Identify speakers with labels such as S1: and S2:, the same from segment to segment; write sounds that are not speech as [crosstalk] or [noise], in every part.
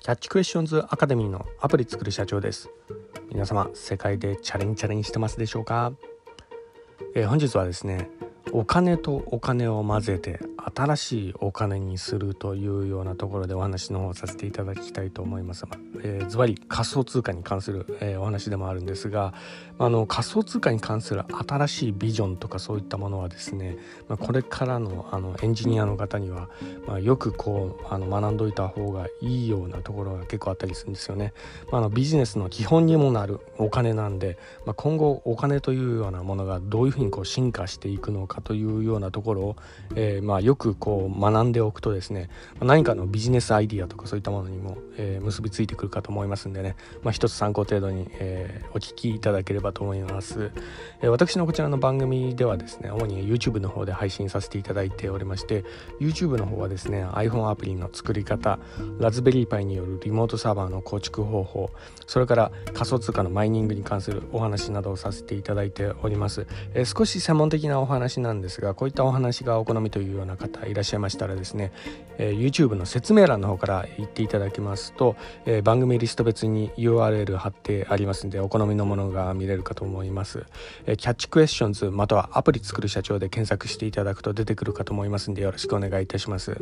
S1: キャッチクエスチョンズアカデミーのアプリ作る社長です。皆様世界でチャレンジチャレンジしてますでしょうか、えー、本日はですねお金とお金を混ぜて新しいお金にするというようなところでお話の方をさせていただきたいと思いますえー、ズバリ仮想通貨に関する、えー、お話でもあるんですがあの仮想通貨に関する新しいビジョンとかそういったものはですね、まあ、これからのあのエンジニアの方には、まあ、よくこうあの学んどいた方がいいようなところが結構あったりするんですよね。まあ、あのビジネスの基本にもなるお金なんで、まあ、今後お金というようなものがどういうふうにこう進化していくのかというようなところを、えー、まあよくこう学んでおくとですね何かのビジネスアイディアとかそういったものにも、えー、結びついてくるかと思いますんでね、まあ、一つ参考程度に、えー、お聞きいただければと思います、えー、私のこちらの番組ではですね主に YouTube の方で配信させていただいておりまして YouTube の方はですね iPhone アプリの作り方ラズベリーパイによるリモートサーバーの構築方法それから仮想通貨のマイニングに関するお話などをさせていただいております、えー、少し専門的なお話なんですがこういったお話がお好みというような方いらっしゃいましたらですね、えー、YouTube の説明欄の方から言っていただきますと、えー、番組リスト別に URL 貼ってありますんでお好みのものが見れるかと思います、えー、キャッチクエスチョンズまたはアプリ作る社長で検索していただくと出てくるかと思いますんでよろしくお願いいたします。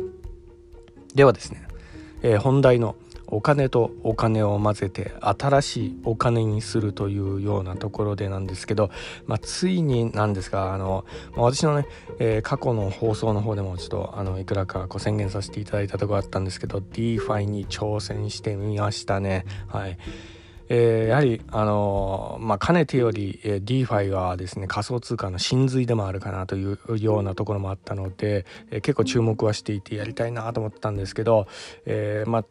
S1: ではですね、えー、本題のお金とお金を混ぜて新しいお金にするというようなところでなんですけど、まあ、ついになんですがあの、まあ、私のね、えー、過去の放送の方でもちょっとあのいくらかこう宣言させていただいたとこあったんですけど DeFi に挑戦してみましたねはい。えー、やはり、あのー、まあ、かねてより、えー、DeFi はですね仮想通貨の真髄でもあるかなというようなところもあったので、えー、結構注目はしていてやりたいなと思ったんですけど、えーまあ、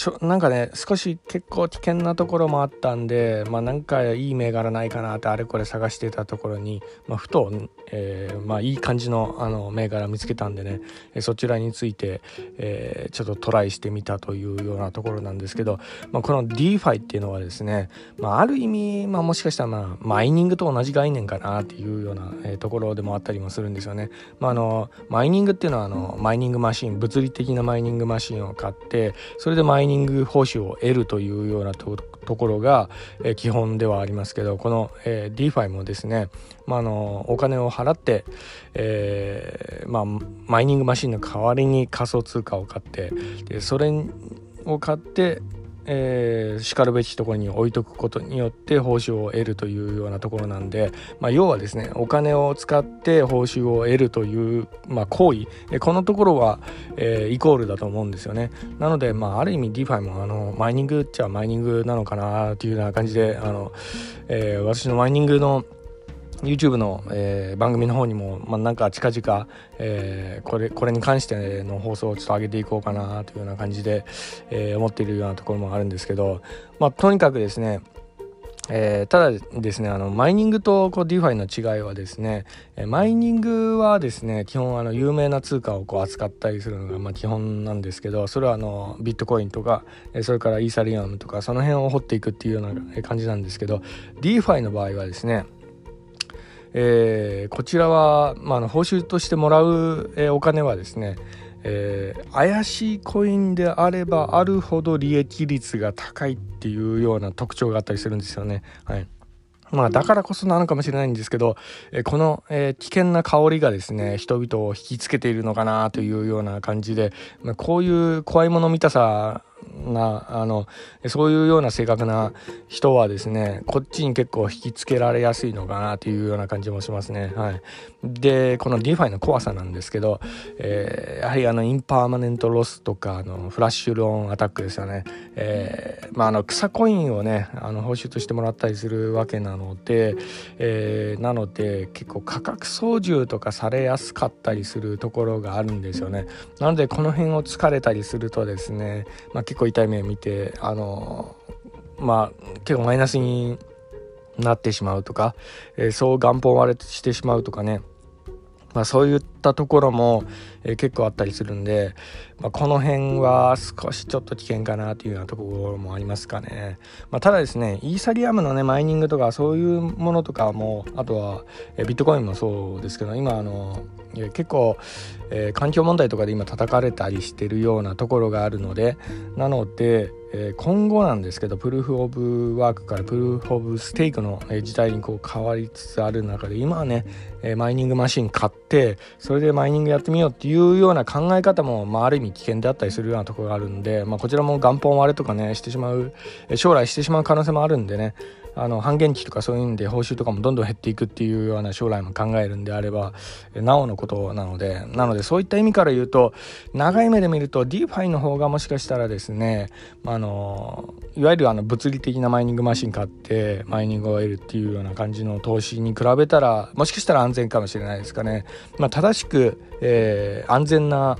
S1: ちょなんかね少し結構危険なところもあったんで、まあ、なんかいい銘柄ないかなってあれこれ探してたところに、まあ、ふと、えー、まあ、いい感じのあの銘柄見つけたんでねそちらについて、えー、ちょっとトライしてみたというようなところなんですけど、まあ、この DeFi っていうのはですね、まあ、ある意味、まあ、もしかしたら、まあ、マイニングと同じ概念かなっていうような、え、ところでもあったりもするんですよね。まあ、あのマイニングっていうのはあのマイニングマシン物理的なマイニングマシンを買ってそれでマイニング報酬を得るというようなとところが、えー、基本ではありますけどこの、えー、DeFi もですね、まあ、あのお金を払って、えーまあ、マイニングマシンの代わりに仮想通貨を買ってでそれを買ってえー、しかるべきところに置いとくことによって報酬を得るというようなところなんで、まあ、要はですねお金を使って報酬を得るという、まあ、行為このところは、えー、イコールだと思うんですよね。なので、まあ、ある意味 DeFi もあのマイニングっちゃマイニングなのかなというような感じであの、えー、私のマイニングの YouTube の、えー、番組の方にも、まあ、なんか近々、えー、これこれに関しての放送をちょっと上げていこうかなというような感じで、えー、思っているようなところもあるんですけど、まあ、とにかくですねえー、ただですねあのマイニングとこう DeFi の違いはですね、えー、マイニングはですね基本あの有名な通貨をこう扱ったりするのがま基本なんですけどそれはあのビットコインとか、えー、それからイーサリアムとかその辺を掘っていくっていうような感じなんですけど DeFi の場合はですねえー、こちらは、まあ、報酬としてもらう、えー、お金はですね、えー、怪しいコインであればあるほど利益率が高いっていうような特徴があったりするんですよね。はいまあだからこそなのかもしれないんですけど、えこの、えー、危険な香りがですね人々を引きつけているのかなというような感じで、まあ、こういう怖いもの見たさなあのそういうような性格な人はですねこっちに結構引きつけられやすいのかなというような感じもしますね。はい、でこの DeFi の怖さなんですけど、えー、やはりあの Impermanent Loss とかあの Flash Loan Attack ですよね。えー、まあ、あの草コインをねあの報酬としてもらったりするわけなので、えー、なので結構価格操縦とかされやすかったりするところがあるんですよね。なのでこの辺を疲れたりするとですね、まあ、結構痛い目を見てあのまあ結構マイナスになってしまうとか、えー、そう元本割れしてしまうとかね。まあ、そういったところも、えー、結構あったりするんで、まあ、この辺は少しちょっと危険かなというようなところもありますかね、まあ、ただですねイーサリアムのねマイニングとかそういうものとかもあとは、え、ビットコインもそうですけど今あの結構、えー、環境問題とかで今叩かれたりしてるようなところがあるのでなので、えー、今後なんですけどプルーフ・オブ・ワークからプルーフ・オブ・ステークの、えー、時代にこう変わりつつある中で今はね、えー、マイニングマシン買ってそれでマイニングやってみようっていうような考え方も、まあ、ある意味危険であったりするようなところがあるんで、まあ、こちらも元本割れとかねしてしまう将来してしまう可能性もあるんでねあの半減期とかそういうんで報酬とかもどんどん減っていくっていうような将来も考えるんであればなおのことなのでなのでそういった意味から言うと長い目で見ると DeFi の方がもしかしたらですねあのいわゆるあの物理的なマイニングマシン買ってマイニングを得るっていうような感じの投資に比べたらもしかしたら安全かもしれないですかね。まあ、正しく、えー、安全な、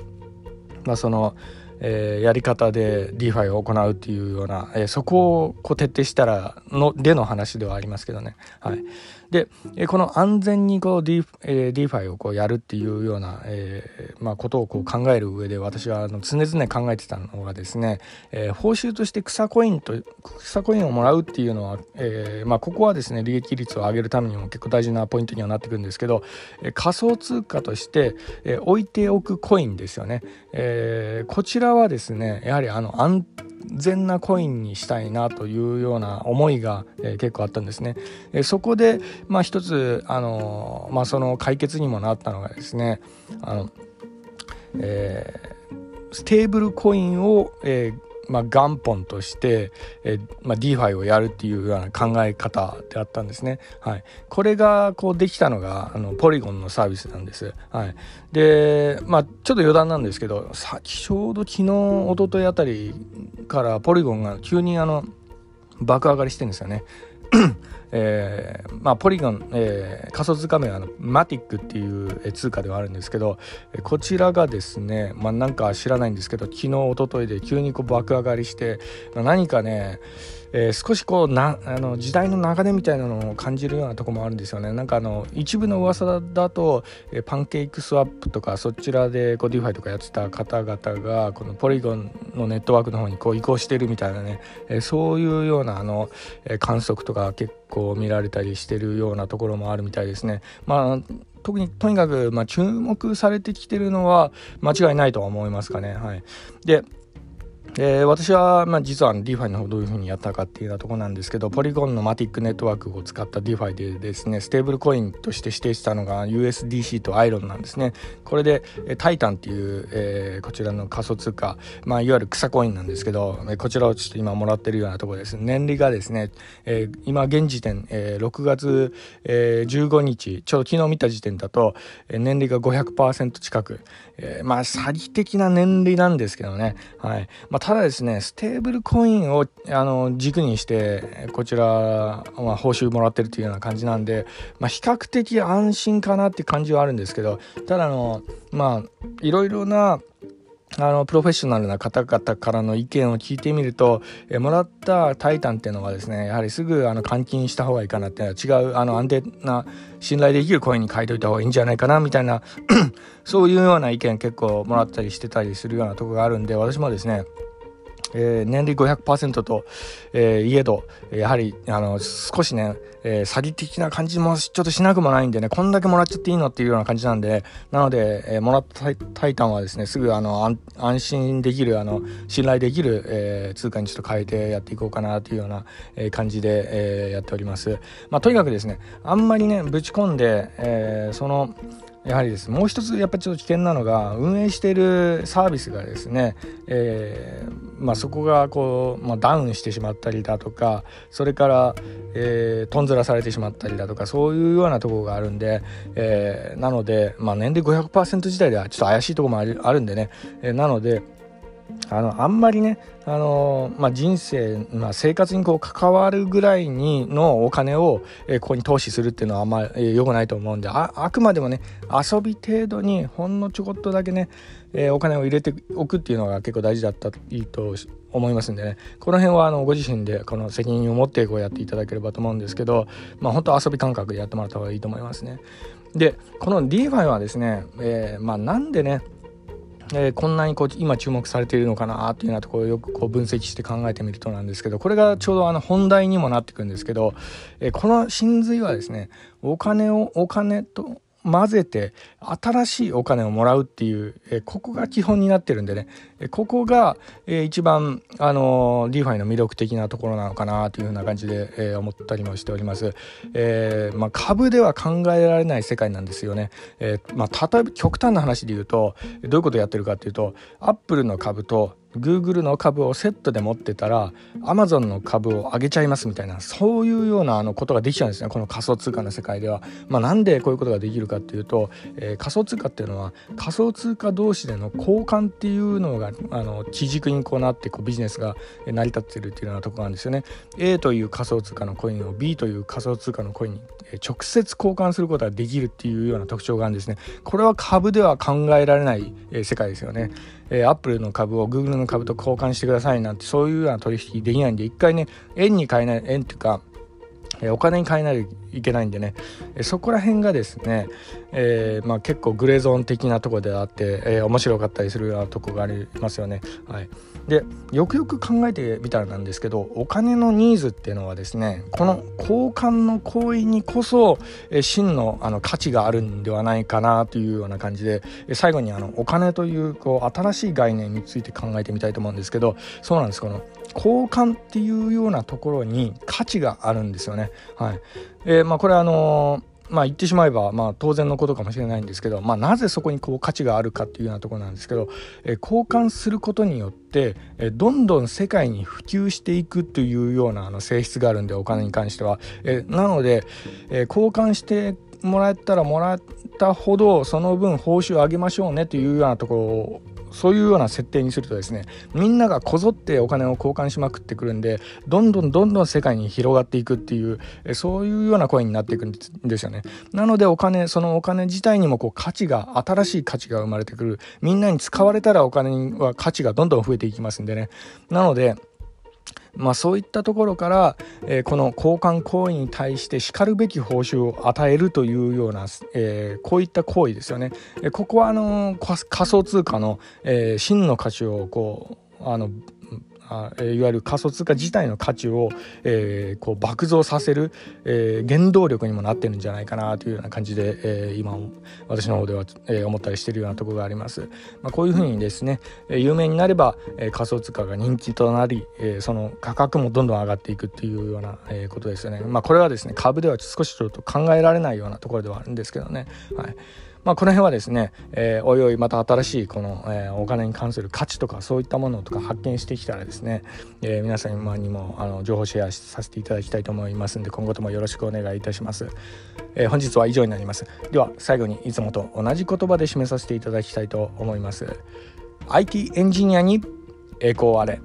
S1: まあ、そのえー、やり方で DeFi を行うっていうような、えー、そこをこう徹底したらのでの話ではありますけどね。はい、で、え、この安全にこう D、えー、DeFi をこうやるっていうような、えーまあ、ことをこう考える上で私はあの常々考えてたのがですね、えー、報酬として草コインと草コインをもらうっていうのは、えーまあ、ここはですね利益率を上げるためにも結構大事なポイントにはなってくるんですけど、え、仮想通貨として、え、置いておくコインですよね。え、こちらはですねやはりあの安全なコインにしたいなというような思いが、えー、結構あったんですね。えー、そこで、まあ、一つ、あのまあ、その解決にもなったのがですねあの、えー、ステーブルコインを、えーまあ、元本として、えーまあ、DeFi をやるっていうような考え方であったんですね。はい、これがこうできたのがあのポリゴンのサービスなんです。はい、で、まあ、ちょっと余談なんですけど先ちょうど昨日一昨日あたりからポリゴンが急にあの爆上がりしてるんですよね。えー、まあ、ポリゴン、えー、仮想通貨名はあのマティックっていう通貨ではあるんですけどこちらがですね、まあ、なんか知らないんですけど昨日一昨日で急にこう爆上がりして何かねえー、少しこうなあの時代の流れみたいなのを感じるようなとこもあるんですよねなんかあの一部の噂だと、えー、 PancakeSwap とかそちらでこう DeFi とかやってた方々がこの Polygon のネットワークの方にこう移行してるみたいなね、えー、そういうようなあの、え観測とか結構見られたりしてるようなところもあるみたいですね。まあ特にとにかく、まあ、注目されてきてるのは間違いないとは思いますかね。はい、でで私は、まあ、実は DeFi の方どういうふうにやったかっていうようなとこなんですけど Polygon の Matic Network を使った DeFi でですねステーブルコインとして指定したのが USDC と IRON なんですね。これでタイタンっていう、えー、こちらの仮想通貨、まあ、いわゆる草コインなんですけどこちらをちょっと今もらってるようなところです。年利がですね、えー、今現時点、えー、6月、えー、15日ちょうど昨日見た時点だと、年利が500%近く、えー、まあ詐欺的な年利なんですけどね。はい。まあただですねステーブルコインをあの軸にしてこちら、まあ、報酬もらってるというような感じなんで、まあ、比較的安心かなって感じはあるんですけどただのまあいろいろなあのプロフェッショナルな方々からの意見を聞いてみると、えもらったタイタンっていうのはですねやはりすぐあの換金した方がいいかなっていうのは違うあの安定な信頼できるコインに変えといた方がいいんじゃないかなみたいな [clears throat] そういうような意見結構もらったりしてたりするようなとこがあるんで私もですねえー、年利500%と、えー、いえどやはりあの少しね、えー、詐欺的な感じもちょっとしなくもないんでねこんだけもらっちゃっていいのっていうような感じなんでなので、えー、もらったタイタンはですねすぐあの安心できるあの信頼できる、えー、通貨にちょっと変えてやっていこうかなというような、えー、感じで、えー、やっております。まあ、とにかくですねあんまりねぶち込んで、えー、そのやはりです。もう一つやっぱりちょっと危険なのが運営しているサービスがですね、えー、まあ、そこがこう、まあ、ダウンしてしまったりだとかそれから、えー、とんずらされてしまったりだとかそういうようなところがあるんで、えー、なので、まあ、年齢500%自体ではちょっと怪しいところもあるんでね、え、なのであのあんまりねあの、まあ、人生、まあ、生活にこう関わるぐらいにのお金を、え、ここに投資するっていうのはあんまり、え、良くないと思うんでああくまでもね遊び程度にほんのちょこっとだけね、え、お金を入れておくっていうのが結構大事だったいいと思いますんでねこの辺はあのご自身でこの責任を持ってこうやっていただければと思うんですけど、まあ、本当遊び感覚でやってもらった方がいいと思いますね。でこの DeFi はですね、えー、まあなんでねえ、こんなにこう今注目されているのかなというようなところをよくこう分析して考えてみるとなんですけどこれがちょうどあの本題にもなってくるんですけど、え、この真髄はですねお金をお金と混ぜて新しいお金をもらうっていう、えここが基本になってるんでね、ここが、え一番あの DeFi の魅力的なところなのかなというふうな感じで、え思ったりもしております、えー、まあ、株では考えられない世界なんですよね、えー、まあ、例えば極端な話で言うとどういうことをやってるかっていうとアップルの株と Google の株をセットで持ってたら Amazon の株を上げちゃいますみたいなそういうようなあのことができちゃうんですね。この仮想通貨の世界では。まあ、なんでこういうことができるかっていうと、えー、仮想通貨っていうのは仮想通貨同士での交換っていうのがあの基軸にこうなってこうビジネスが成り立ってるっていうようなところなんですよね。A という仮想通貨のコインを B という仮想通貨のコインに直接交換することができるっていうような特徴があるんですね。これは株では考えられない世界ですよね。えー、アップルの株をグーグルの株と交換してくださいなんてそういうような取引できないんで一回ね円に変えない円っていうかお金に変えないといけないんでね。そこら辺がですね、えー、まあ、結構グレーゾーン的なとこであって、えー、面白かったりするようなとこがありますよね。はい、でよくよく考えてみたらなんですけどお金のニーズっていうのはですねこの交換の行為にこそ、えー、真のあの価値があるんではないかなというような感じで最後にあのお金というこう新しい概念について考えてみたいと思うんですけどそうなんです。この交換っていうようなところに価値があるんですよね。はいえー、まあ、これあのーまあ言ってしまえば、まあ、当然のことかもしれないんですけど、まあ、なぜそこにこう価値があるかっていうようなところなんですけど、え、交換することによって、え、どんどん世界に普及していくというようなあの性質があるんでお金に関しては、え、なので、え交換してもらえたらもらったほどその分報酬を上げましょうねというようなところそういうような設定にするとですねみんながこぞってお金を交換しまくってくるんでどんどんどんどん世界に広がっていくっていうそういうような声になっていくんですよね。なのでお金そのお金自体にもこう価値が新しい価値が生まれてくる。みんなに使われたらお金は価値がどんどん増えていきますんでね。なのでまあ、そういったところから、えー、この交換行為に対してしかるべき報酬を与えるというような、えー、こういった行為ですよね。えここはあの仮想通貨の、えー、真の価値をこうあのあいわゆる仮想通貨自体の価値を、えー、こう爆増させる、えー、原動力にもなってるんじゃないかなというような感じで、えー、今私の方では、えー、思ったりしてるようなところがあります。まあ、こういうふうにですね、有名になれば、えー、仮想通貨が人気となり、えー、その価格もどんどん上がっていくっていうような、えー、ことですよね。まあ、これはですね株では少しちょっと考えられないようなところではあるんですけどね。はいまあ、この辺はですね、えー、おいおいまた新しいこの、えー、お金に関する価値とかそういったものとか発見してきたらですね、えー、皆さんにもあの情報シェアさせていただきたいと思いますんで今後ともよろしくお願いいたします、え本日は以上になります。では最後にいつもと同じ言葉で締めさせていただきたいと思います。IT エンジニアに栄光あれ。